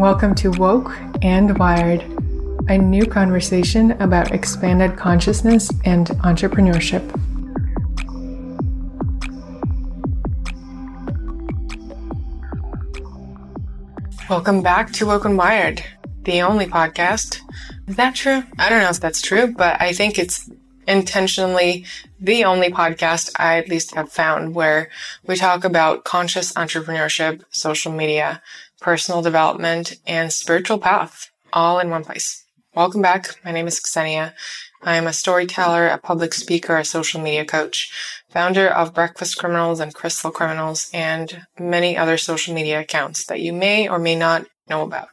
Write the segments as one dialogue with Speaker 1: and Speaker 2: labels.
Speaker 1: Welcome to Woke and Wired, a new conversation about expanded consciousness and entrepreneurship. Welcome back to Woke and Wired, the only podcast. Is that true? I don't know if that's true, but I think it's intentionally the only podcast I at least have found where we talk about conscious entrepreneurship, social media, personal development, and spiritual path all in one place. Welcome back. My name is Ksenia. I am a storyteller, a public speaker, a social media coach, founder of Breakfast Criminals and Crystal Criminals, and many other social media accounts that you may or may not know about.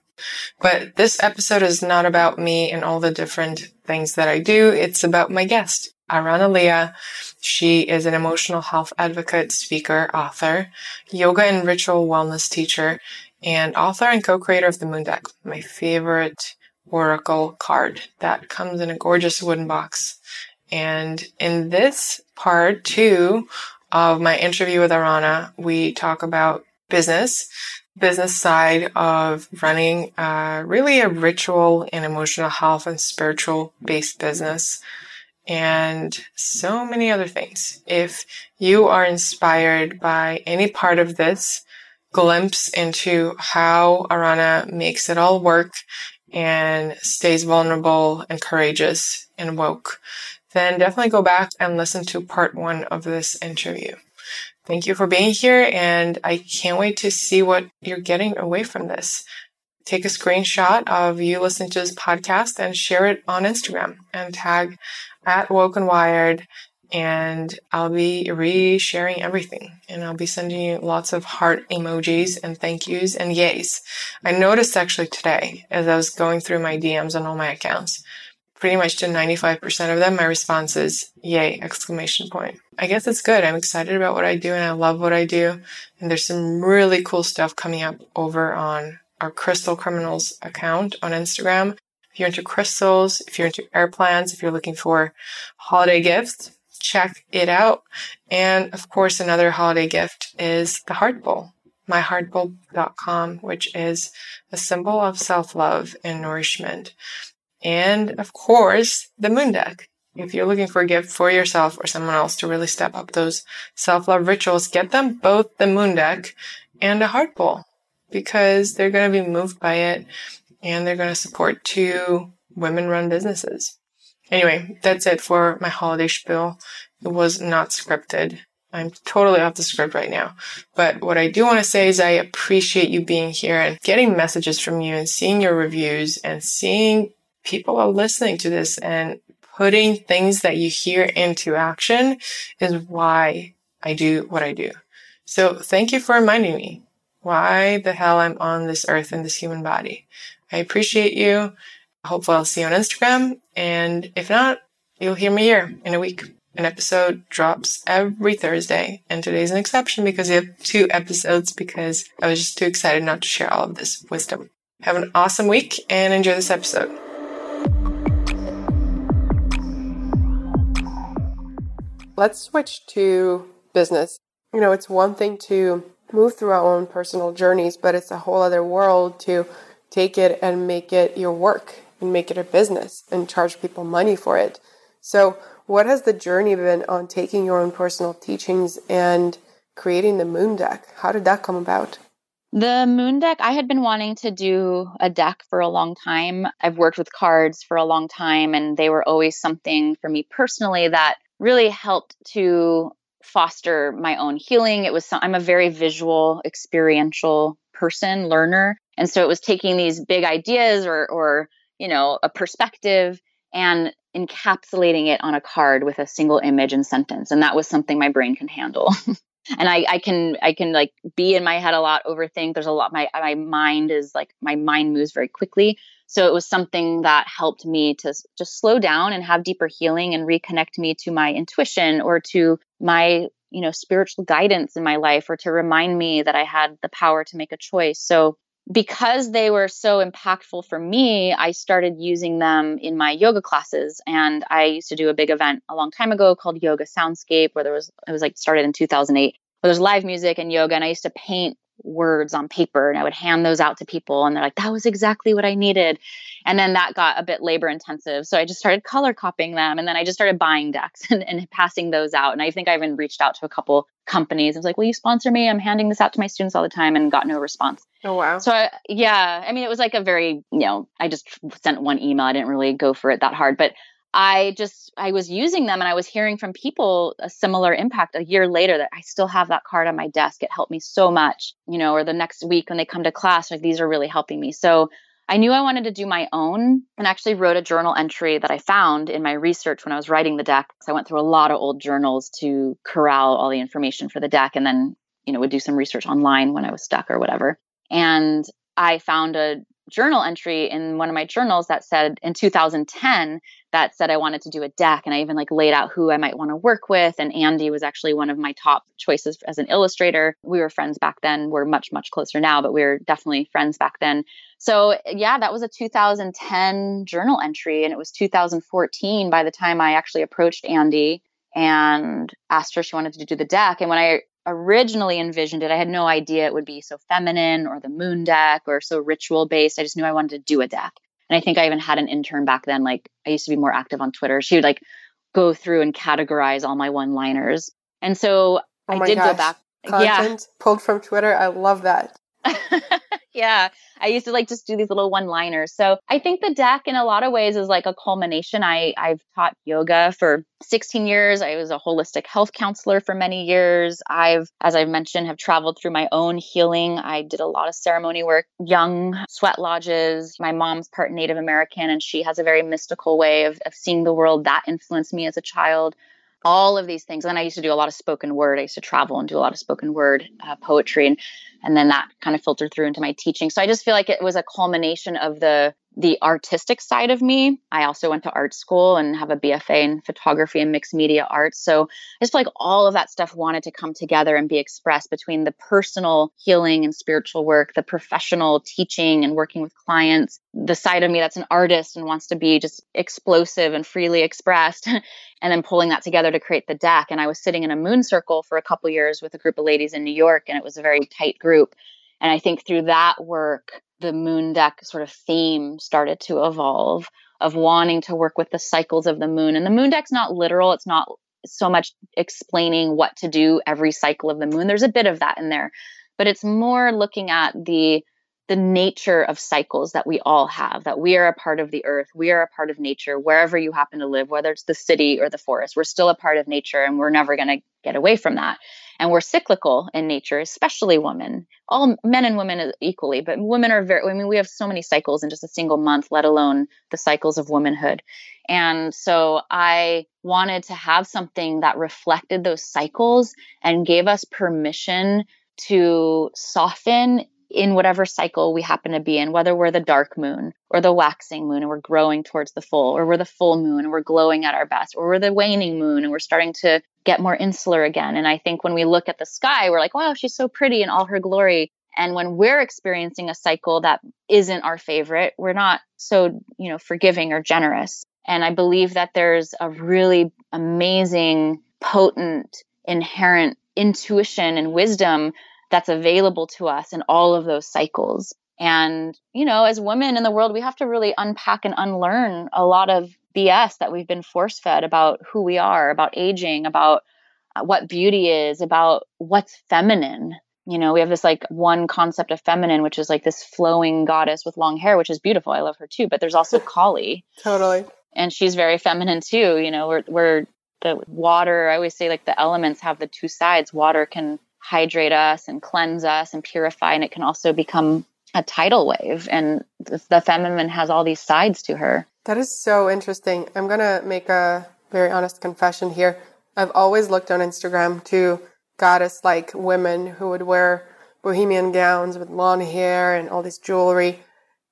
Speaker 1: But this episode is not about me and all the different things that I do. It's about my guest, Arana Leah. She is an emotional health advocate, speaker, author, yoga and ritual wellness teacher, and author and co-creator of the Moon Deck, my favorite oracle card that comes in a gorgeous wooden box. And in this part two of my interview with Arana, we talk about business, business side of running uh, really a ritual and emotional health and spiritual based business and so many other things. If you are inspired by any part of this glimpse into how Arana makes it all work and stays vulnerable and courageous and woke, then definitely go back and listen to part one of this interview. Thank you for being here, and I can't wait to see what you're getting away from this. Take a screenshot of you listening to this podcast and share it on Instagram and tag at Woke and Wired and I'll be re-sharing everything and I'll be sending you lots of heart emojis and thank yous and yays. I noticed actually today as I was going through my DMs on all my accounts, pretty much to 95% of them, my response is yay, exclamation point. I guess it's good. I'm excited about what I do and I love what I do. And there's some really cool stuff coming up over on our Crystal Criminals account on Instagram. If you're into crystals, if you're into air plants, if you're looking for holiday gifts, check it out. And of course, another holiday gift is the Heart Bowl, myheartbowl.com, which is a symbol of self-love and nourishment. And of course, the Moon Deck. If you're looking for a gift for yourself or someone else to really step up those self-love rituals, get them both the Moon Deck and a Heart Bowl because they're going to be moved by it and they're going to support two women run businesses. Anyway, that's it for my holiday spiel. It was not scripted. I'm totally off the script right now. But what I do want to say is I appreciate you being here and getting messages from you and seeing your reviews and seeing people are listening to this and putting things that you hear into action is why I do what I do. So thank you for reminding me why the hell I'm on this earth in this human body. I appreciate you. Hopefully I'll see you on Instagram. And if not, you'll hear me here in a week. An episode drops every Thursday. And today's an exception because we have two episodes because I was just too excited not to share all of this wisdom. Have an awesome week and enjoy this episode. Let's switch to business. You know, it's one thing to move through our own personal journeys, but it's a whole other world to take it and make it your work and make it a business and charge people money for it. So, what has the journey been on taking your own personal teachings and creating the Moon Deck? How did that come about?
Speaker 2: The Moon Deck, I had been wanting to do a deck for a long time. I've worked with cards for a long time, and they were always something for me personally that really helped to foster my own healing. It was some, I'm a very visual, experiential person, learner, and so it was taking these big ideas or or you know, a perspective and encapsulating it on a card with a single image and sentence. And that was something my brain can handle. and I, I can I can like be in my head a lot, overthink. There's a lot my my mind is like my mind moves very quickly. So it was something that helped me to just slow down and have deeper healing and reconnect me to my intuition or to my you know spiritual guidance in my life or to remind me that I had the power to make a choice. So because they were so impactful for me, I started using them in my yoga classes. And I used to do a big event a long time ago called Yoga Soundscape, where there was, it was like started in 2008, where there's live music and yoga. And I used to paint words on paper and I would hand those out to people and they're like, that was exactly what I needed. And then that got a bit labor intensive. So I just started color copying them and then I just started buying decks and, and passing those out. And I think I even reached out to a couple companies. I was like, will you sponsor me? I'm handing this out to my students all the time and got no response.
Speaker 3: Oh, wow.
Speaker 2: So I, yeah, I mean, it was like a very, you know, I just sent one email. I didn't really go for it that hard, but I just I was using them and I was hearing from people a similar impact a year later that I still have that card on my desk. It helped me so much, you know, or the next week when they come to class, like these are really helping me. So I knew I wanted to do my own and actually wrote a journal entry that I found in my research when I was writing the deck. So I went through a lot of old journals to corral all the information for the deck and then, you know, would do some research online when I was stuck or whatever. And I found a journal entry in one of my journals that said in 2010 that said I wanted to do a deck and I even like laid out who I might want to work with and Andy was actually one of my top choices as an illustrator. We were friends back then. We're much much closer now, but we were definitely friends back then. So, yeah, that was a 2010 journal entry and it was 2014 by the time I actually approached Andy and asked her if she wanted to do the deck and when I originally envisioned it, I had no idea it would be so feminine or the moon deck or so ritual based. I just knew I wanted to do a deck. And I think I even had an intern back then. Like I used to be more active on Twitter. She would like go through and categorize all my one liners. And so oh I did gosh. go back.
Speaker 3: Content yeah. pulled from Twitter. I love that.
Speaker 2: yeah. I used to like just do these little one liners. So I think the deck in a lot of ways is like a culmination. I, I've taught yoga for 16 years. I was a holistic health counselor for many years. I've, as I've mentioned, have traveled through my own healing. I did a lot of ceremony work, young sweat lodges. My mom's part Native American and she has a very mystical way of, of seeing the world that influenced me as a child all of these things. And I used to do a lot of spoken word. I used to travel and do a lot of spoken word uh, poetry, and and then that kind of filtered through into my teaching. So I just feel like it was a culmination of the the artistic side of me. I also went to art school and have a BFA in photography and mixed media arts. So I just like all of that stuff wanted to come together and be expressed between the personal healing and spiritual work, the professional teaching and working with clients, the side of me that's an artist and wants to be just explosive and freely expressed, and then pulling that together to create the deck. And I was sitting in a moon circle for a couple years with a group of ladies in New York, and it was a very tight group. And I think through that work, the moon deck sort of theme started to evolve of wanting to work with the cycles of the moon. And the moon deck's not literal, it's not so much explaining what to do every cycle of the moon. There's a bit of that in there, but it's more looking at the the nature of cycles that we all have, that we are a part of the earth, we are a part of nature, wherever you happen to live, whether it's the city or the forest, we're still a part of nature and we're never going to get away from that and we're cyclical in nature especially women. All men and women equally but women are very i mean we have so many cycles in just a single month let alone the cycles of womanhood. And so i wanted to have something that reflected those cycles and gave us permission to soften in whatever cycle we happen to be in, whether we're the dark moon or the waxing moon and we're growing towards the full, or we're the full moon and we're glowing at our best, or we're the waning moon and we're starting to get more insular again. And I think when we look at the sky, we're like, wow, she's so pretty in all her glory. And when we're experiencing a cycle that isn't our favorite, we're not so, you know, forgiving or generous. And I believe that there's a really amazing, potent, inherent intuition and wisdom that's available to us in all of those cycles. And, you know, as women in the world, we have to really unpack and unlearn a lot of BS that we've been force fed about who we are, about aging, about uh, what beauty is, about what's feminine. You know, we have this like one concept of feminine, which is like this flowing goddess with long hair, which is beautiful. I love her too. But there's also Kali.
Speaker 3: totally.
Speaker 2: And she's very feminine too. You know, we're, we're the water, I always say like the elements have the two sides. Water can hydrate us and cleanse us and purify, and it can also become a tidal wave. And the, the feminine has all these sides to her.
Speaker 3: That is so interesting. I'm going to make a very honest confession here. I've always looked on Instagram to goddess like women who would wear bohemian gowns with long hair and all this jewelry.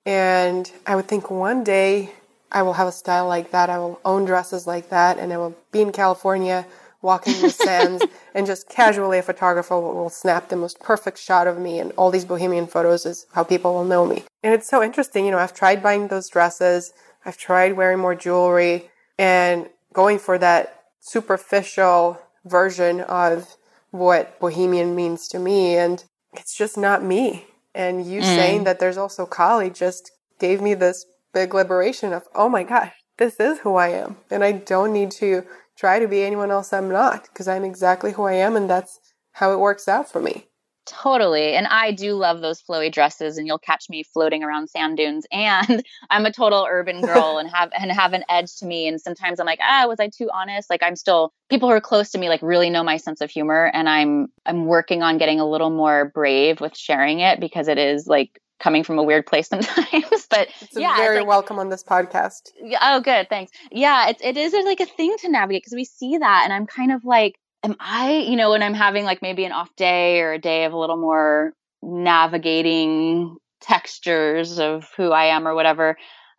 Speaker 3: And I would think one day I will have a style like that. I will own dresses like that and I will be in California walking the sands and just casually a photographer will, will, snap the most perfect shot of me and all these bohemian photos is how people will know me. And it's so interesting, you know, I've tried buying those dresses I've tried wearing more jewelry and going for that superficial version of what bohemian means to me. And it's just not me. And you mm. saying that there's also Kali just gave me this big liberation of, oh my gosh, this is who I am. And I don't need to try to be anyone else I'm not because I'm exactly who I am and that's how it works out for me.
Speaker 2: Totally. And I do love those flowy dresses and you'll catch me floating around sand dunes. And I'm a total urban girl and have and have an edge to me. And sometimes I'm like, ah, was I too honest? Like I'm still people who are close to me like really know my sense of humor. And I'm I'm working on getting a little more brave with sharing it because it is like coming from a weird place sometimes. but
Speaker 3: it's
Speaker 2: yeah,
Speaker 3: very like, welcome on this podcast.
Speaker 2: Yeah, oh, good, thanks. Yeah, it's it is like a thing to navigate because we see that, and I'm kind of like, am I, you know, when I'm having like maybe an off day or a day of a little more navigating textures of who I am or whatever.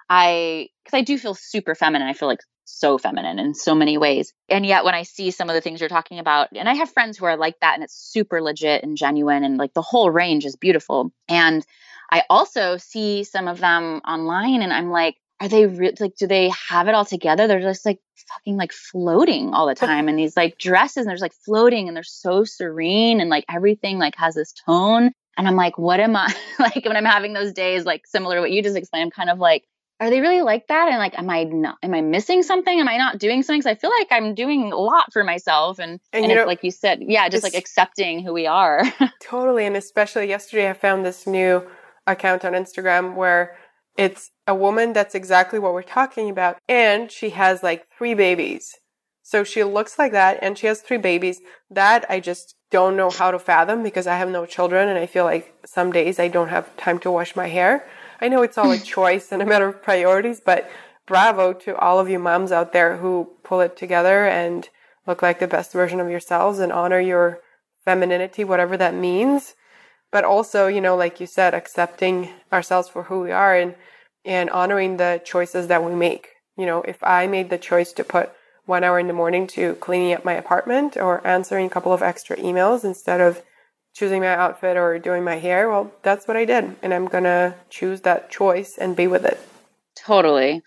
Speaker 2: I because I do feel super feminine. I feel like so feminine in so many ways. And yet when I see some of the things you're talking about, and I have friends who are like that and it's super legit and genuine and like the whole range is beautiful. And I also see some of them online and I'm like, are they re- like, do they have it all together? They're just like fucking like floating all the time in these like dresses and they're just like floating and they're so serene and like everything like has this tone. And I'm like, what am I like when I'm having those days, like similar to what you just explained? I'm kind of like, are they really like that? And like, am I not, am I missing something? Am I not doing something? Cause I feel like I'm doing a lot for myself. And, and, and you know, like you said, yeah, just like accepting who we are.
Speaker 3: totally. And especially yesterday, I found this new account on Instagram where it's a woman that's exactly what we're talking about. And she has like three babies. So she looks like that and she has three babies. That I just don't know how to fathom because I have no children and I feel like some days I don't have time to wash my hair. I know it's all a choice and a matter of priorities, but bravo to all of you moms out there who pull it together and look like the best version of yourselves and honor your femininity, whatever that means but also, you know, like you said, accepting ourselves for who we are and and honoring the choices that we make. You know, if I made the choice to put one hour in the morning to cleaning up my apartment or answering a couple of extra emails instead of choosing my outfit or doing my hair, well, that's what I did. And I'm going to choose that choice and be with it.
Speaker 2: Totally.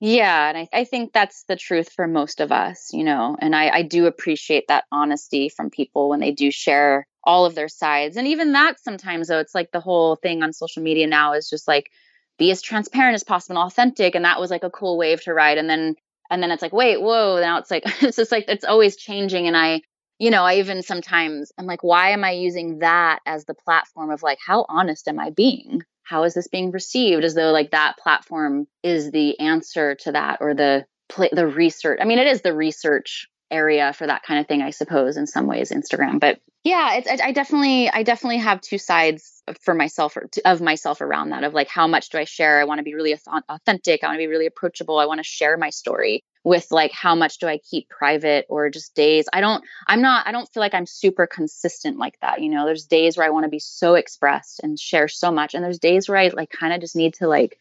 Speaker 2: Yeah. And I, I think that's the truth for most of us, you know, and I, I do appreciate that honesty from people when they do share all of their sides. And even that sometimes though, it's like the whole thing on social media now is just like be as transparent as possible and authentic. And that was like a cool wave to ride. And then and then it's like, wait, whoa, now it's like it's just like it's always changing. And I, you know, I even sometimes I'm like, why am I using that as the platform of like how honest am I being? How is this being received? As though like that platform is the answer to that or the the research. I mean, it is the research area for that kind of thing, I suppose, in some ways, Instagram. But yeah, it's I, I definitely I definitely have two sides for myself or of myself around that of like how much do I share? I want to be really authentic. I want to be really approachable. I want to share my story with like how much do I keep private or just days. I don't I'm not I don't feel like I'm super consistent like that. You know, there's days where I want to be so expressed and share so much and there's days where I like kind of just need to like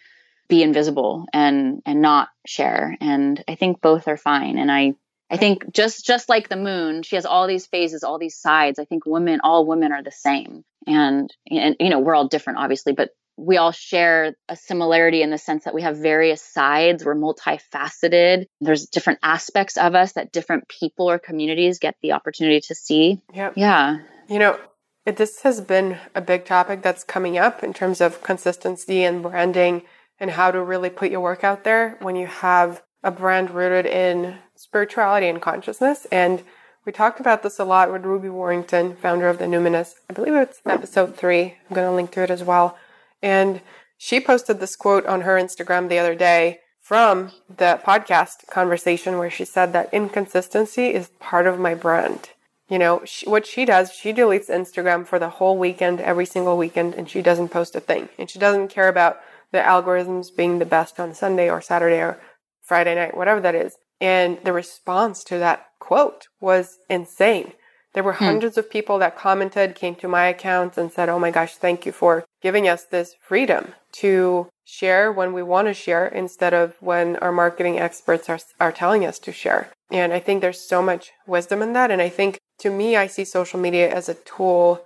Speaker 2: be invisible and and not share and I think both are fine and I I think just just like the moon, she has all these phases, all these sides. I think women, all women are the same, and and you know we're all different, obviously, but we all share a similarity in the sense that we have various sides. We're multifaceted. There's different aspects of us that different people or communities get the opportunity to see.
Speaker 3: Yeah,
Speaker 2: yeah.
Speaker 3: You know, this has been a big topic that's coming up in terms of consistency and branding and how to really put your work out there when you have a brand rooted in spirituality and consciousness. And we talked about this a lot with Ruby Warrington, founder of the Numinous. I believe it's episode three. I'm going to link to it as well. And she posted this quote on her Instagram the other day from the podcast conversation where she said that inconsistency is part of my brand. You know, she, what she does, she deletes Instagram for the whole weekend, every single weekend, and she doesn't post a thing. And she doesn't care about the algorithms being the best on Sunday or Saturday or Friday night, whatever that is. And the response to that quote was insane. There were hmm. hundreds of people that commented, came to my accounts and said, Oh my gosh, thank you for giving us this freedom to share when we want to share instead of when our marketing experts are, are telling us to share. And I think there's so much wisdom in that. And I think to me, I see social media as a tool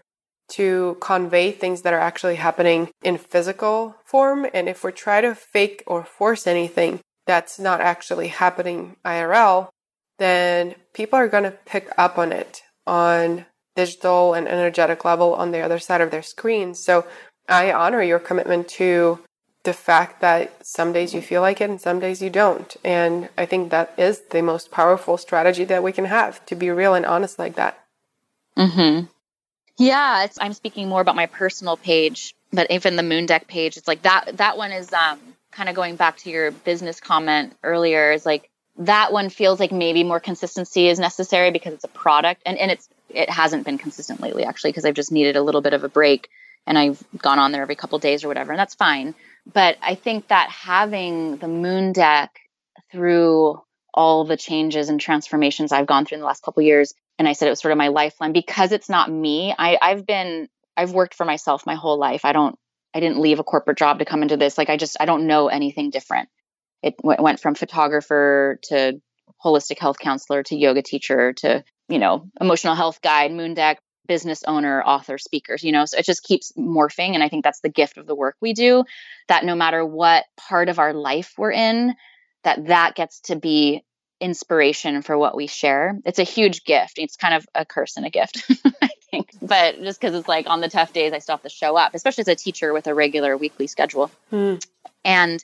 Speaker 3: to convey things that are actually happening in physical form. And if we try to fake or force anything, that's not actually happening IRL, then people are going to pick up on it on digital and energetic level on the other side of their screen. So I honor your commitment to the fact that some days you feel like it and some days you don't. And I think that is the most powerful strategy that we can have to be real and honest like that.
Speaker 2: Mhm. Yeah, I'm speaking more about my personal page, but even the moon deck page, it's like that that one is um kind of going back to your business comment earlier is like that one feels like maybe more consistency is necessary because it's a product. And, and it's it hasn't been consistent lately actually because I've just needed a little bit of a break and I've gone on there every couple days or whatever and that's fine. But I think that having the moon deck through all the changes and transformations I've gone through in the last couple years and I said it was sort of my lifeline because it's not me I I've been I've worked for myself my whole life. I don't I didn't leave a corporate job to come into this. Like I just I don't know anything different. It w- went from photographer to holistic health counselor to yoga teacher to you know emotional health guide, moon deck, business owner, author, speakers. You know, so it just keeps morphing, and I think that's the gift of the work we do. That no matter what part of our life we're in, that that gets to be inspiration for what we share. It's a huge gift. It's kind of a curse and a gift. I think. But just because it's like on the tough days, I still have to show up, especially as a teacher with a regular weekly schedule. Mm. And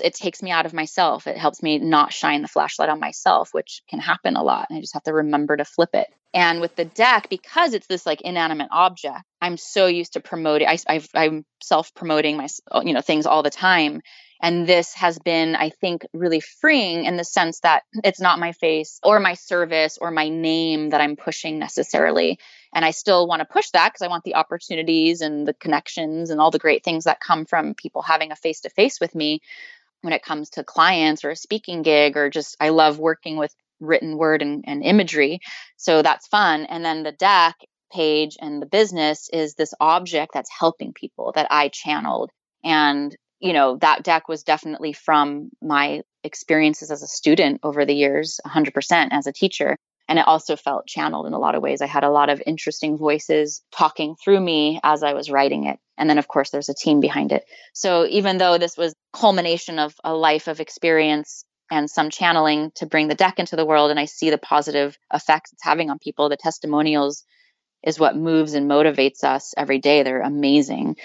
Speaker 2: it takes me out of myself. It helps me not shine the flashlight on myself, which can happen a lot. And I just have to remember to flip it. And with the deck, because it's this like inanimate object, I'm so used to promoting. I, am self promoting my, you know, things all the time. And this has been, I think, really freeing in the sense that it's not my face or my service or my name that I'm pushing necessarily. And I still want to push that because I want the opportunities and the connections and all the great things that come from people having a face to face with me when it comes to clients or a speaking gig or just I love working with written word and, and imagery. So that's fun. And then the deck page and the business is this object that's helping people that I channeled. And you know, that deck was definitely from my experiences as a student over the years, 100% as a teacher. And it also felt channeled in a lot of ways. I had a lot of interesting voices talking through me as I was writing it. And then, of course, there's a team behind it. So even though this was culmination of a life of experience and some channeling to bring the deck into the world, and I see the positive effects it's having on people, the testimonials is what moves and motivates us every day. They're amazing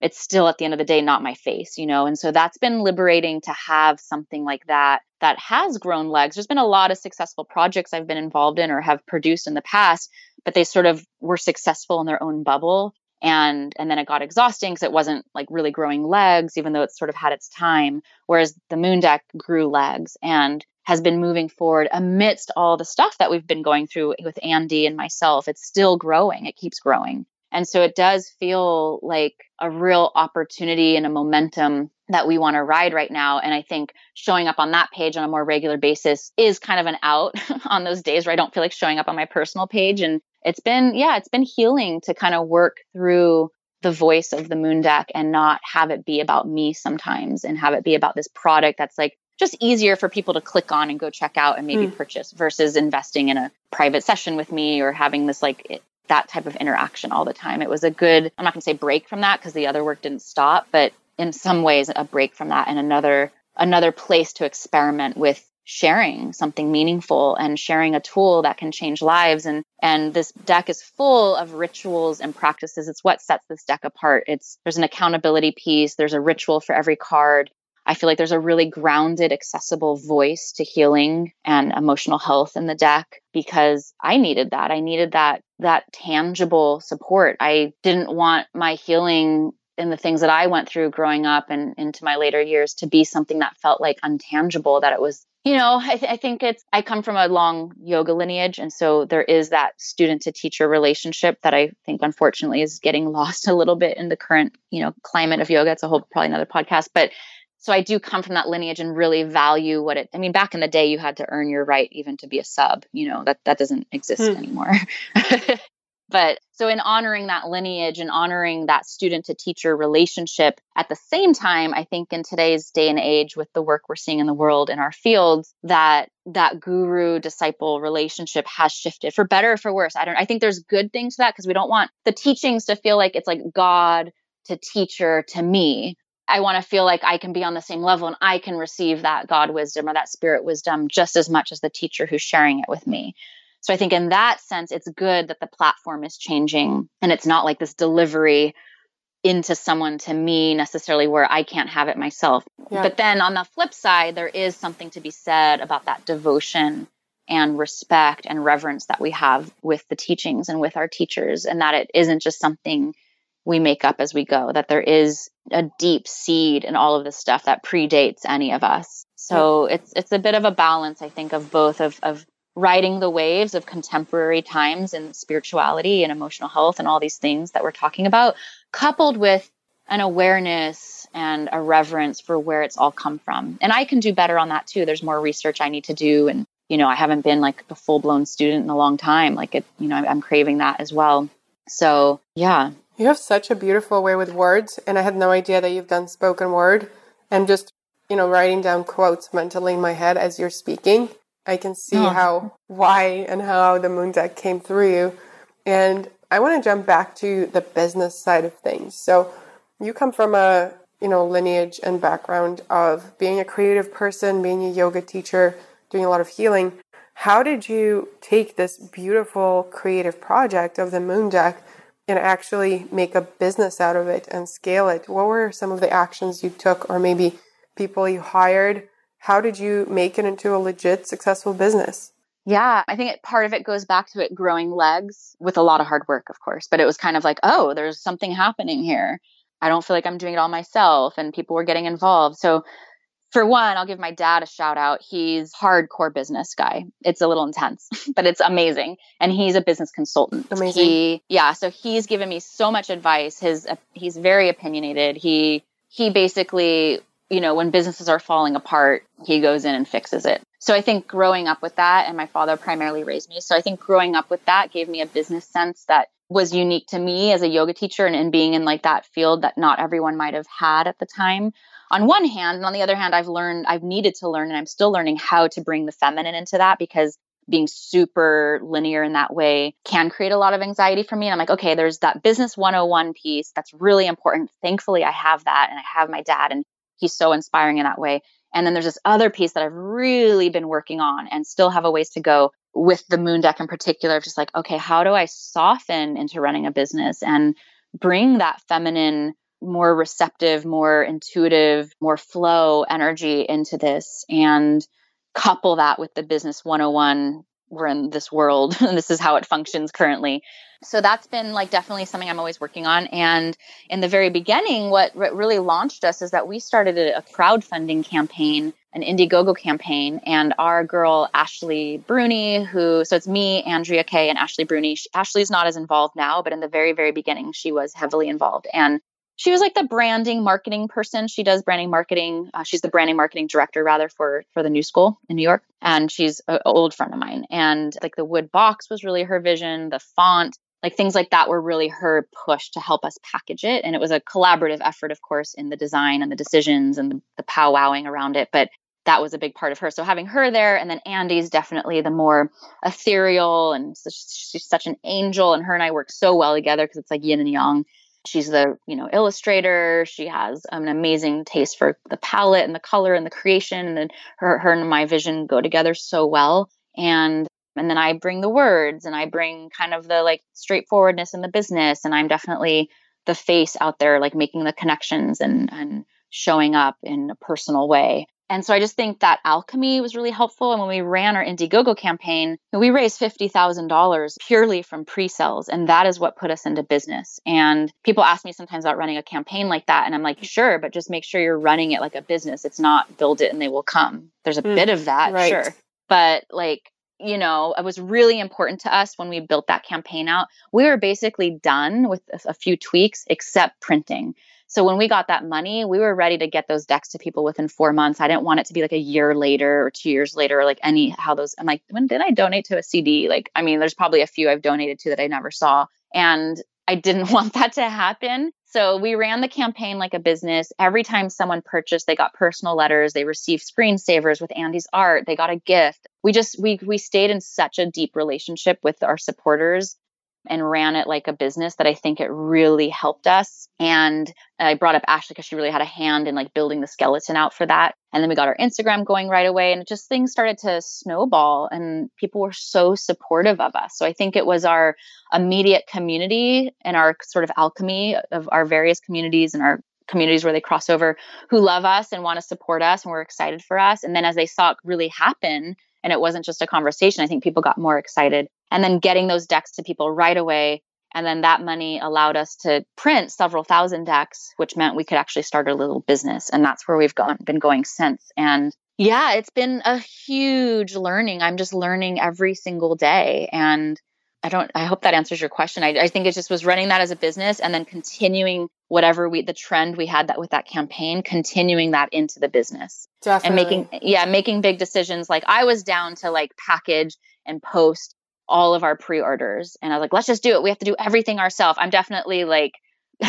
Speaker 2: it's still at the end of the day not my face you know and so that's been liberating to have something like that that has grown legs there's been a lot of successful projects i've been involved in or have produced in the past but they sort of were successful in their own bubble and and then it got exhausting because it wasn't like really growing legs even though it sort of had its time whereas the moon deck grew legs and has been moving forward amidst all the stuff that we've been going through with Andy and myself. It's still growing. It keeps growing. And so it does feel like a real opportunity and a momentum that we want to ride right now. And I think showing up on that page on a more regular basis is kind of an out on those days where I don't feel like showing up on my personal page. And it's been, yeah, it's been healing to kind of work through the voice of the moon deck and not have it be about me sometimes and have it be about this product that's like just easier for people to click on and go check out and maybe mm. purchase versus investing in a private session with me or having this like that type of interaction all the time. It was a good, I'm not going to say break from that because the other work didn't stop, but in some ways a break from that and another another place to experiment with sharing something meaningful and sharing a tool that can change lives. And and this deck is full of rituals and practices. It's what sets this deck apart. It's there's an accountability piece. There's a ritual for every card. I feel like there's a really grounded, accessible voice to healing and emotional health in the deck because I needed that. I needed that that tangible support. I didn't want my healing and the things that I went through growing up and into my later years to be something that felt like untangible, that it was, you know, I, th- I think it's, I come from a long yoga lineage. And so there is that student to teacher relationship that I think unfortunately is getting lost a little bit in the current, you know, climate of yoga. It's a whole, probably another podcast, but so I do come from that lineage and really value what it I mean back in the day you had to earn your right even to be a sub, you know, that that doesn't exist hmm. anymore. but so in honoring that lineage and honoring that student to teacher relationship at the same time I think in today's day and age with the work we're seeing in the world in our fields that that guru disciple relationship has shifted for better or for worse. I don't I think there's good things to that because we don't want the teachings to feel like it's like God to teacher to me I want to feel like I can be on the same level and I can receive that God wisdom or that spirit wisdom just as much as the teacher who's sharing it with me. So I think in that sense, it's good that the platform is changing and it's not like this delivery into someone to me necessarily where I can't have it myself. Yeah. But then on the flip side, there is something to be said about that devotion and respect and reverence that we have with the teachings and with our teachers, and that it isn't just something we make up as we go, that there is a deep seed in all of this stuff that predates any of us. So it's it's a bit of a balance, I think, of both of of riding the waves of contemporary times and spirituality and emotional health and all these things that we're talking about, coupled with an awareness and a reverence for where it's all come from. And I can do better on that too. There's more research I need to do. And, you know, I haven't been like a full blown student in a long time. Like it, you know, I'm craving that as well. So, yeah.
Speaker 3: You have such a beautiful way with words. And I had no idea that you've done spoken word and just, you know, writing down quotes mentally in my head as you're speaking. I can see oh. how, why, and how the moon deck came through you. And I want to jump back to the business side of things. So you come from a you know lineage and background of being a creative person, being a yoga teacher, doing a lot of healing. How did you take this beautiful creative project of the moon deck and actually make a business out of it and scale it? What were some of the actions you took, or maybe people you hired? How did you make it into a legit successful business?
Speaker 2: Yeah, I think it, part of it goes back to it growing legs with a lot of hard work, of course. But it was kind of like, oh, there's something happening here. I don't feel like I'm doing it all myself, and people were getting involved. So, for one, I'll give my dad a shout out. He's hardcore business guy. It's a little intense, but it's amazing. And he's a business consultant.
Speaker 3: Amazing.
Speaker 2: He, yeah, so he's given me so much advice. His uh, he's very opinionated. He he basically you know, when businesses are falling apart, he goes in and fixes it. So I think growing up with that, and my father primarily raised me. So I think growing up with that gave me a business sense that was unique to me as a yoga teacher and, and being in like that field that not everyone might have had at the time. On one hand, and on the other hand, I've learned, I've needed to learn, and I'm still learning how to bring the feminine into that because being super linear in that way can create a lot of anxiety for me. And I'm like, okay, there's that business 101 piece that's really important. Thankfully, I have that and I have my dad and he's so inspiring in that way. And then there's this other piece that I've really been working on and still have a ways to go with the moon deck in particular, just like, okay, how do I soften into running a business and bring that feminine, more receptive, more intuitive, more flow energy into this and couple that with the business 101 we're in this world and this is how it functions currently. So that's been like definitely something i'm always working on. And in the very beginning what, what really launched us is that we started a crowdfunding campaign an indiegogo campaign and our girl ashley bruni who so it's me andrea kay and ashley bruni. She, ashley's not as involved now but in the very very beginning she was heavily involved. And she was like the branding marketing person. She does branding marketing uh, she's the branding marketing director rather for for the new school in new york. And she's an old friend of mine. And like the wood box was really her vision the font like things like that were really her push to help us package it. And it was a collaborative effort of course in the design and the decisions and the, the powwowing around it. But that was a big part of her. So having her there, and then Andy's definitely the more ethereal, and she's such an angel. And her and I work so well together because it's like yin and yang. She's the, you know, illustrator. She has an amazing taste for the palette and the color and the creation. And then her, her and my vision go together so well. And and then I bring the words and I bring kind of the like straightforwardness in the business. And I'm definitely the face out there, like making the connections and and showing up in a personal way. And so I just think that alchemy was really helpful. And when we ran our Indiegogo campaign, we raised $50,000 purely from pre sales. And that is what put us into business. And people ask me sometimes about running a campaign like that. And I'm like, sure, but just make sure you're running it like a business. It's not build it and they will come. There's a mm, bit of that, right. sure. But like, you know, it was really important to us when we built that campaign out. We were basically done with a few tweaks except printing. So when we got that money, we were ready to get those decks to people within four months. I didn't want it to be like a year later or two years later, or like any how those. I'm like, when did I donate to a CD? Like, I mean, there's probably a few I've donated to that I never saw, and I didn't want that to happen. So we ran the campaign like a business. Every time someone purchased, they got personal letters, they received screensavers with Andy's art, they got a gift. We just we we stayed in such a deep relationship with our supporters and ran it like a business that I think it really helped us. And I brought up Ashley because she really had a hand in like building the skeleton out for that. And then we got our Instagram going right away and just things started to snowball and people were so supportive of us. So I think it was our immediate community and our sort of alchemy of our various communities and our communities where they cross over who love us and want to support us and we're excited for us. And then as they saw it really happen and it wasn't just a conversation, I think people got more excited. And then getting those decks to people right away. And then that money allowed us to print several thousand decks, which meant we could actually start a little business. And that's where we've gone, been going since. And yeah, it's been a huge learning. I'm just learning every single day. And I don't, I hope that answers your question. I, I think it just was running that as a business and then continuing whatever we, the trend we had that with that campaign, continuing that into the business.
Speaker 3: Definitely.
Speaker 2: And making, yeah, making big decisions. Like I was down to like package and post all of our pre-orders and I was like, let's just do it. We have to do everything ourselves. I'm definitely like,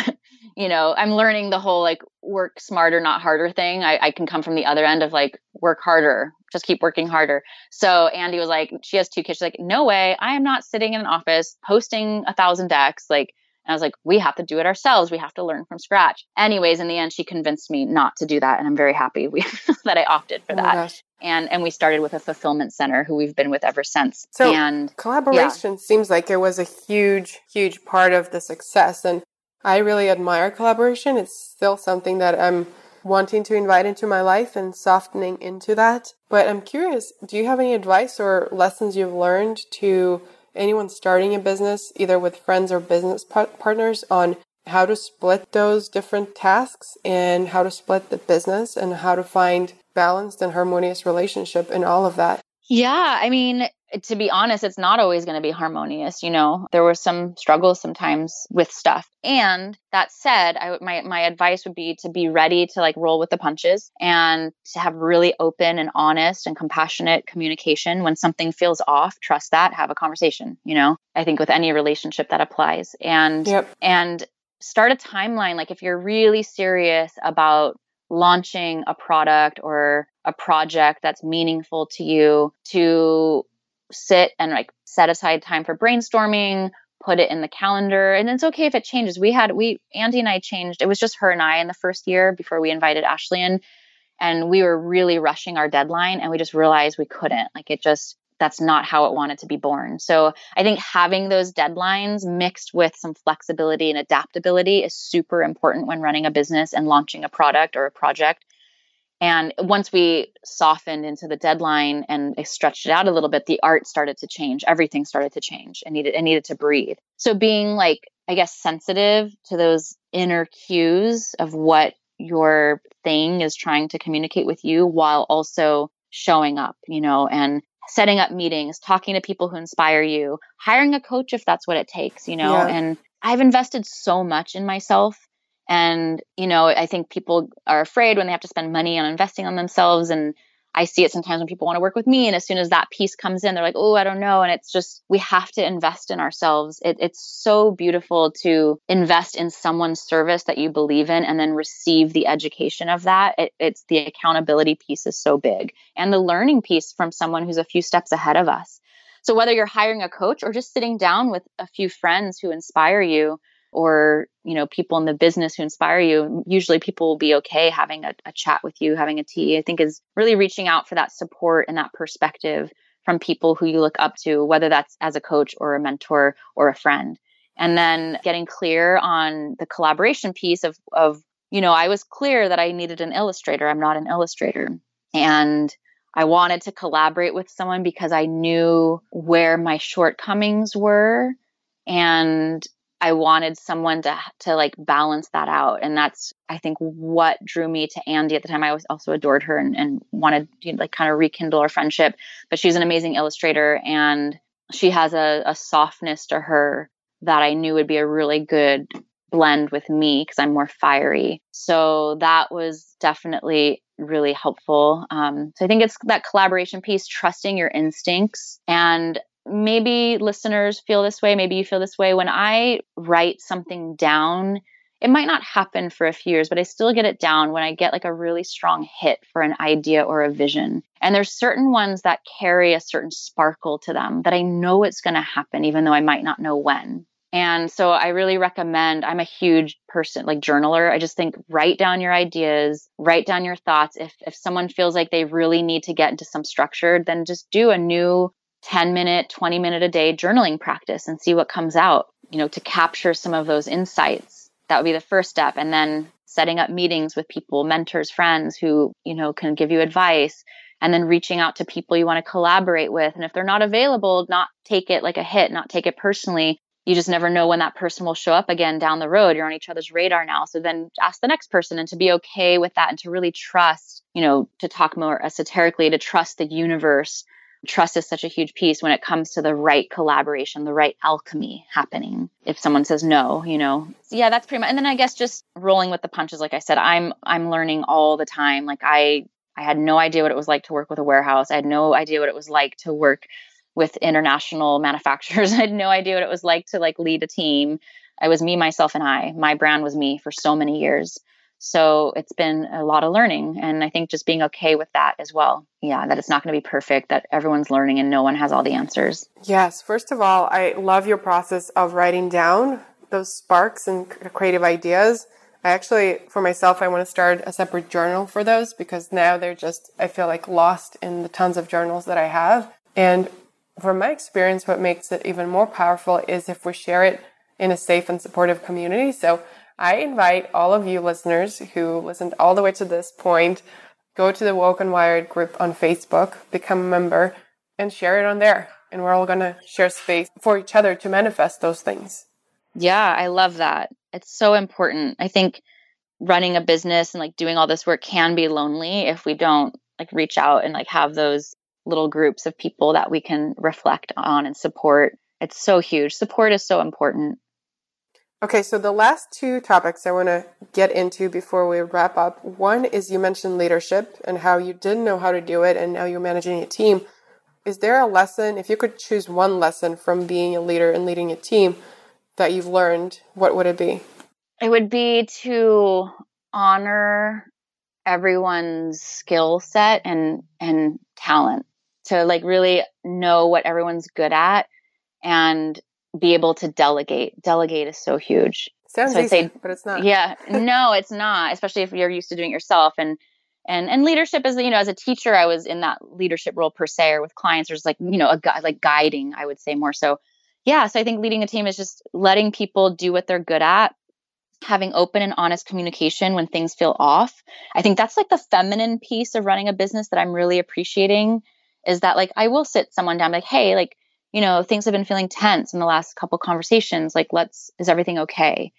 Speaker 2: you know, I'm learning the whole like work smarter, not harder thing. I, I can come from the other end of like work harder, just keep working harder. So Andy was like, she has two kids. She's like, no way. I am not sitting in an office posting a thousand decks. Like, and I was like, we have to do it ourselves. We have to learn from scratch. Anyways, in the end, she convinced me not to do that. And I'm very happy we, that I opted for oh that. And and we started with a fulfillment center who we've been with ever since.
Speaker 3: So
Speaker 2: and
Speaker 3: collaboration yeah. seems like it was a huge, huge part of the success. And I really admire collaboration. It's still something that I'm wanting to invite into my life and softening into that. But I'm curious, do you have any advice or lessons you've learned to anyone starting a business, either with friends or business partners, on how to split those different tasks and how to split the business and how to find balanced and harmonious relationship in all of that?
Speaker 2: Yeah, I mean, eh, to be honest, it's not always going to be harmonious. You know, there were some struggles sometimes with stuff. And that said, I, my my advice would be to be ready to like roll with the punches and to have really open and honest and compassionate communication. When something feels off, trust that. Have a conversation. You know, I think with any relationship that applies. And yep. and start a timeline. Like if you're really serious about launching a product or a project that's meaningful to you to sit and like set aside time for brainstorming put it in the calendar and it's okay if it changes. We had we andy and i changed it was just her and i in the first year before we invited ashley in and we were really rushing our deadline and we just realized we couldn't. Like it just that's not how it wanted to be born. So i think having those deadlines mixed with some flexibility and adaptability is super important when running a business and launching a product or a project and once we softened into the deadline and stretched it out a little bit, the art started to change. Everything started to change and needed it needed to breathe. So being like, I guess, sensitive to those inner cues of what your thing is trying to communicate with you while also showing up, you know, and setting up meetings, talking to people who inspire you, hiring a coach if that's what it takes, you know. Yeah. And I've invested so much in myself and, you know, I think people are afraid when they have to spend money on investing on themselves. And I see it sometimes when people want to work with me. And as soon as that piece comes in, they're like, oh, I don't know. And it's just, we have to invest in ourselves. It, it's so beautiful to invest in someone's service that you believe in and then receive the education of that. It, it's the accountability piece is so big and the learning piece from someone who's a few steps ahead of us. So whether you're hiring a coach or just sitting down with a few friends who inspire you, or you know people in the business who inspire you usually people will be okay having a, a, chat with you having a tea. I think is really reaching out for that support and that perspective from people who you look up to whether that's as a coach or a mentor or a friend. And then getting clear on the collaboration piece of of you know i was clear that i needed an illustrator. I'm not an illustrator. And I wanted to collaborate with someone because I knew where my shortcomings were. And I wanted someone to to like balance that out, and that's I think what drew me to Andy at the time. I was also adored her and, and wanted to like kind of rekindle our friendship. But she's an amazing illustrator, and she has a, a softness to her that I knew would be a really good blend with me because I'm more fiery. So that was definitely really helpful. Um, so I think it's that collaboration piece, trusting your instincts, and maybe listeners feel this way, maybe you feel this way. When I write something down it might not happen for a few years, but I still get it down when I get like a really strong hit for an idea or a vision. And there's certain ones that carry a certain sparkle to them that I know it's going to happen, even though I might not know when. And so I really recommend, I'm a huge person, like journaler. I just think write down your ideas, write down your thoughts. If, if someone feels like they really need to get into some structure, then just do a new 10 minute, 20 minute a day journaling practice and see what comes out, you know, to capture some of those insights. That would be the first step. And then setting up meetings with people, mentors, friends who, you know, can give you advice and then reaching out to people you want to collaborate with. And if they're not available, not take it like a hit, not take it personally, you just never know when that person will show up again down the road. You're on each other's radar now. So then ask the next person and to be okay with that and to really trust, you know, to talk more esoterically, to trust the universe. Trust is such a huge piece when it comes to the right collaboration, the right alchemy happening. If someone says no, you know, yeah, that's pretty much. And then I guess just rolling with the punches. Like I said, I'm I'm learning all the time. Like I I had no idea what it was like to work with a warehouse. I had no idea what it was like to work with international manufacturers. I had no idea what it was like to like lead a team. I was me, myself, and I. My brand was me for so many years. So it's been a lot of learning. And I think just being okay with that as well. Yeah, that it's not going to be perfect, that everyone's learning and no one has all the answers.
Speaker 3: Yes. First of all, I love your process of writing down those sparks and uh, creative ideas. I actually, for myself, I want to start a separate journal for those because now they're just, I feel like lost in the tons of journals that I have. And from my experience, what makes it even more powerful is if we share it in a safe and supportive community. So I invite all of you listeners who listened all the way to this point, go to the Woke and Wired group on Facebook, become a member, and share it on there. And we're all going to share space for each other to manifest those things.
Speaker 2: Yeah, I love that. It's so important. I think running a business and like doing all this work can be lonely if we don't like reach out and like have those little groups of people that we can reflect on and support. It's so huge. Support is so important.
Speaker 3: Okay, so the last two topics I want to get into before we wrap up. One is you mentioned leadership and how you didn't know how to do it and now you're managing a team. Is there a lesson, if you could choose one lesson from being a leader and leading a team that you've learned, what would it be?
Speaker 2: It would be to honor everyone's skill set and and talent to like really know what everyone's good at and be able to delegate. Delegate is so huge.
Speaker 3: Sounds so easy, say, but it's not.
Speaker 2: Yeah, no, it's not. Especially if you're used to doing it yourself. And and and leadership is you know as a teacher, I was in that leadership role per se, or with clients, there's like you know a like guiding. I would say more so. Yeah, so I think leading a team is just letting people do what they're good at, having open and honest communication when things feel off. I think that's like the feminine piece of running a business that I'm really appreciating is that like I will sit someone down like, hey, like, you know, things have been feeling tense in the last couple conversations. Like, let's is everything okay?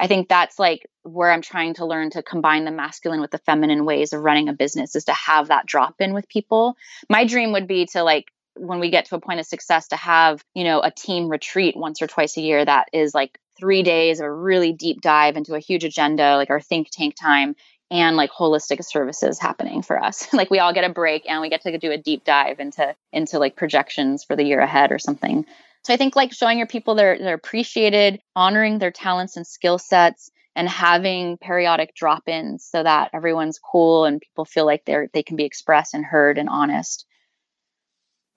Speaker 2: I think that's like where I'm trying to learn to combine the masculine with the feminine ways of running a business is to have that drop in with people. My dream would be to like when we get to a point of success to have, you know, a team retreat once or twice a year that is like 3 days of a really deep dive into a huge agenda like our think tank time and like holistic services happening for us. like we all get a break and we get to do a deep dive into into like projections for the year ahead or something. So I think like showing your people they're they're appreciated, honoring their talents and skill sets and having periodic drop-ins so that everyone's cool and people feel like they're they can be expressed and heard and honest.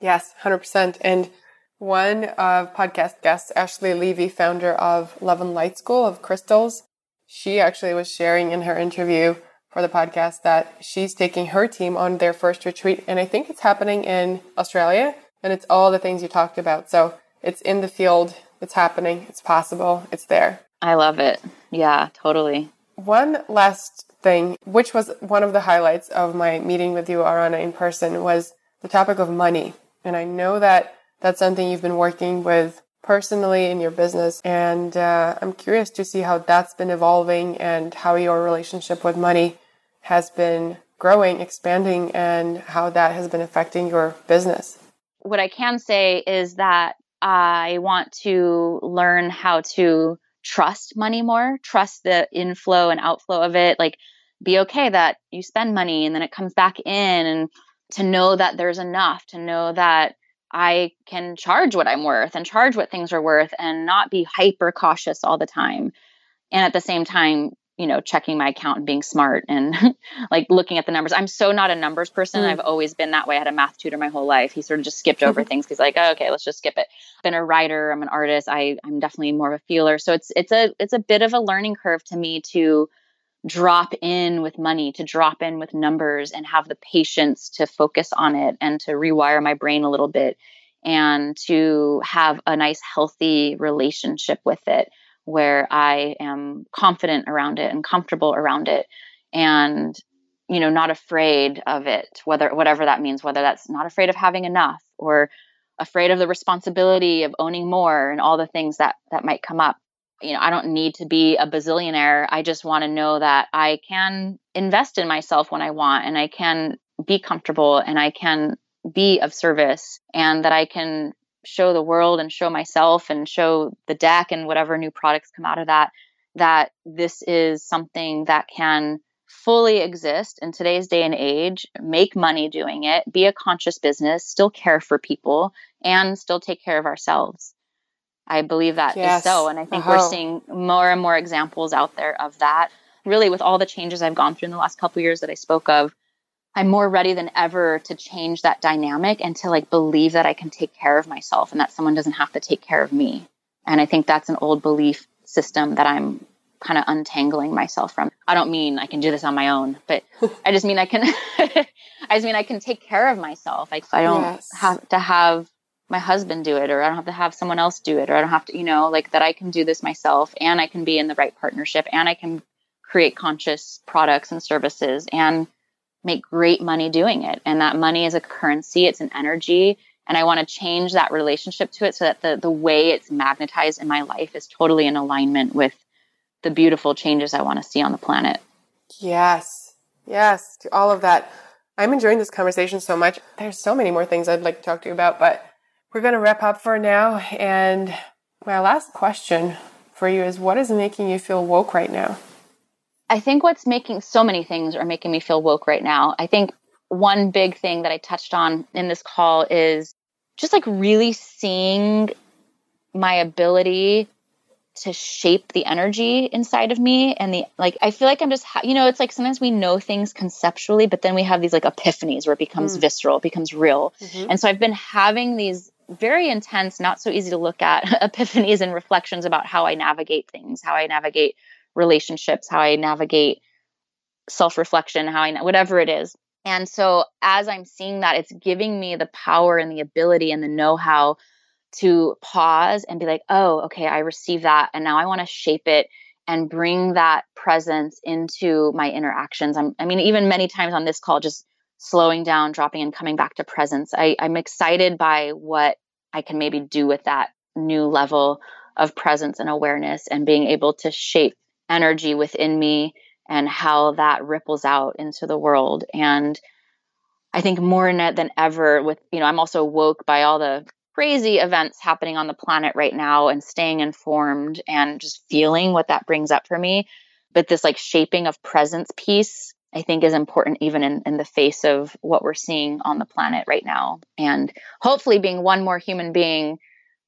Speaker 3: Yes, 100%. And one of podcast guests, Ashley Leavy, founder of Love and Light School of Crystals, she actually was sharing in her interview for the podcast that she's taking her team on their first retreat. And I think it's happening in Australia. And it's all the things you talked about. So it's in the field, it's happening, it's possible, it's there.
Speaker 2: I love it. Yeah, totally.
Speaker 3: One last thing, which was one of the highlights of my meeting with you, Aarona, in person, was the topic of money. And I know that that's something you've been working with personally in your business. And uh, I'm curious to see how that's been evolving and how your relationship with money has been growing, expanding, and how that has been affecting your business.
Speaker 2: What I can say is that I want to learn how to trust money more, trust the inflow and outflow of it. Like, be okay that you spend money and then it comes back in, and to know that there's enough, to know that I can charge what I'm worth and charge what things are worth and not be hyper cautious all the time. and at the same time you know checking my account and being smart and like looking at the numbers. I'm so not a numbers person. Mm. i've always been that way. I had a math tutor my whole life. He sort of just skipped over things. He's like oh, okay let's just skip it. I've been a writer. I'm an artist. I i'm definitely more of a feeler. So it's it's a it's a bit of a learning curve to me to drop in with money to drop in with numbers and have the patience to focus on it and to rewire my brain a little bit and to have a nice healthy relationship with it where I am confident around it and comfortable around it and you know not afraid of it whether whatever that means whether that's not afraid of having enough or afraid of the responsibility of owning more and all the things that that might come up you know i don't need to be a bazillionaire i just want to know that i can invest in myself when i want and i can be comfortable and i can be of service and that i can show the world and show myself and show the deck and whatever new products come out of that that this is something that can fully exist in today's day and age, make money doing it, be a conscious business, still care for people, and still take care of ourselves. I believe that yes. is so. And I think uh-huh. we're seeing more and more examples out there of that. Really, with all the changes I've gone through in the last couple years that I spoke of, I'm more ready than ever to change that dynamic and to like believe that I can take care of myself and that someone doesn't have to take care of me. And I think that's an old belief system that I'm kind of untangling myself from. I don't mean I can do this on my own, but I just mean I can I just mean I can take care of myself. Like I don't yes. have to have my husband do it or I don't have to have someone else do it or I don't have to, you know, like that I can do this myself and I can be in the right partnership and I can create conscious products and services and make great money doing it. And that money is a currency, it's an energy. And I want to change that relationship to it so that the, the way it's magnetized in my life is totally in alignment with the beautiful changes I want to see on the planet.
Speaker 3: Yes. Yes. To all of that. I'm enjoying this conversation so much. There's so many more things I'd like to talk to you about, but we're going to wrap up for now. And my last question for you is what is making you feel woke right now?
Speaker 2: I think what's making so many things are making me feel woke right now. I think one big thing that I touched on in this call is just like really seeing my ability to shape the energy inside of me and the like i feel like i'm just ha- you know it's like sometimes we know things conceptually but then we have these like epiphanies where it becomes mm. visceral it becomes real mm-hmm. and so i've been having these very intense not so easy to look at epiphanies and reflections about how i navigate things how i navigate relationships, how I navigate self reflection, how I, whatever it is. And so as I'm seeing that, it's giving me the power and the ability and the know how to pause and be like, oh, okay, I received that. And now I want to shape it and bring that presence into my interactions. I'm, I mean, even many times on this call, just slowing down, dropping and coming back to presence. I, I'm excited by what I can maybe do with that new level of presence and awareness and being able to shape energy within me and how that ripples out into the world. And I think more than ever, with, you know, I'm also woke by all the crazy events happening on the planet right now and staying informed and just feeling what that brings up for me. But this like shaping of presence piece, I think is important even in, in the face of what we're seeing on the planet right now. And hopefully being one more human being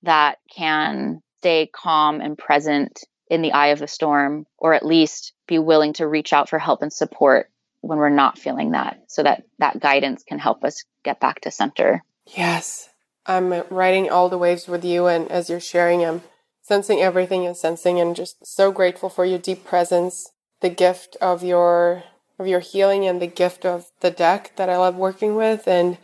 Speaker 2: that can stay calm and present in the eye of the storm, or at least be willing to reach out for help and support when we're not feeling that so that that guidance can help us get back to center.
Speaker 3: Yes. I'm riding all the waves with you and as you're sharing I'm sensing everything and sensing and just so grateful for your deep presence, the gift of your of your healing and the gift of the deck that I love working with and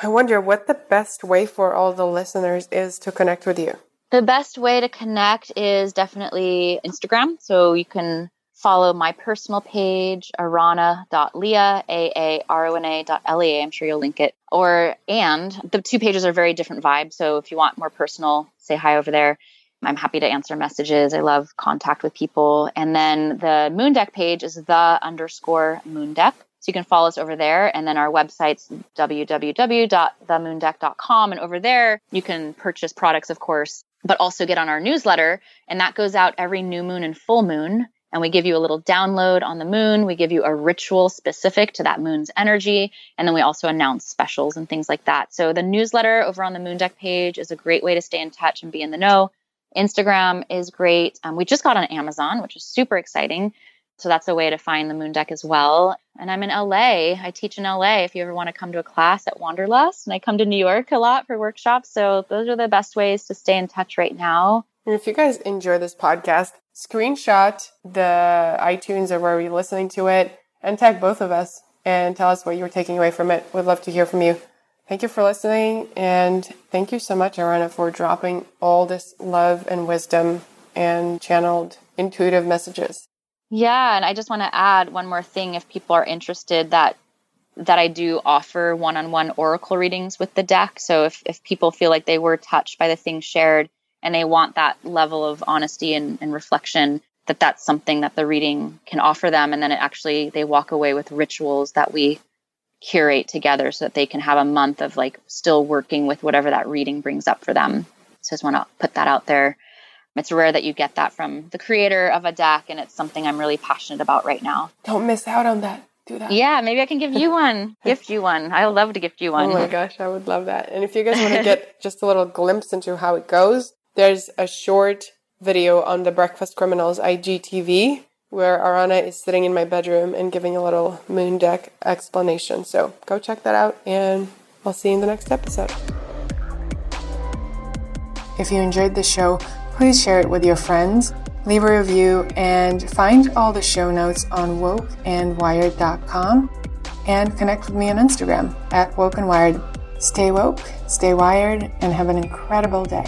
Speaker 3: I wonder what the best way for all the listeners is to connect with you.
Speaker 2: The best way to connect is definitely Instagram. So you can follow my personal page, aarona.lea, A-A-R-O-N-A.L-E-A. I'm sure you'll link it. Or, and the two pages are very different vibes. So if you want more personal, say hi over there. I'm happy to answer messages. I love contact with people. And then the Moon Deck page is the underscore Moon Deck. So you can follow us over there. And then our website's www.themoondeck.com. And over there, you can purchase products, of course, but also get on our newsletter. And that goes out every new moon and full moon. And we give you a little download on the moon. We give you a ritual specific to that moon's energy. And then we also announce specials and things like that. So the newsletter over on the Moon Deck page is a great way to stay in touch and be in the know. Instagram is great. Um, we just got on Amazon, which is super exciting. So that's a way to find the moon deck as well. And I'm in LA. I teach in LA if you ever want to come to a class at Wanderlust. And I come to New York a lot for workshops. So those are the best ways to stay in touch right now.
Speaker 3: And if you guys enjoy this podcast, screenshot the iTunes or where you're listening to it and tag both of us and tell us what you're taking away from it. We'd love to hear from you. Thank you for listening. And thank you so much, Aarona, for dropping all this love and wisdom and channeled intuitive messages.
Speaker 2: Yeah, and I just want to add one more thing if people are interested that that I do offer one-on-one oracle readings with the deck. So if if people feel like they were touched by the things shared and they want that level of honesty and, and reflection, that that's something that the reading can offer them and then it actually they walk away with rituals that we curate together so that they can have a month of like still working with whatever that reading brings up for them. So I just want to put that out there it's rare that you get that from the creator of a deck, and it's something I'm really passionate about right now.
Speaker 3: Don't miss out on that. Do that.
Speaker 2: Yeah, maybe I can give you one. gift you one. I would love to gift you one.
Speaker 3: Oh my gosh, I would love that. And if you guys want to get just a little glimpse into how it goes, there's a short video on the Breakfast Criminals IGTV where Aarona is sitting in my bedroom and giving a little moon deck explanation. So go check that out, and I'll see you in the next episode. If you enjoyed the show, Please share it with your friends, leave a review, and find all the show notes on wokeandwired.com and connect with me on Instagram at wokeandwired. Stay woke, stay wired, and have an incredible day.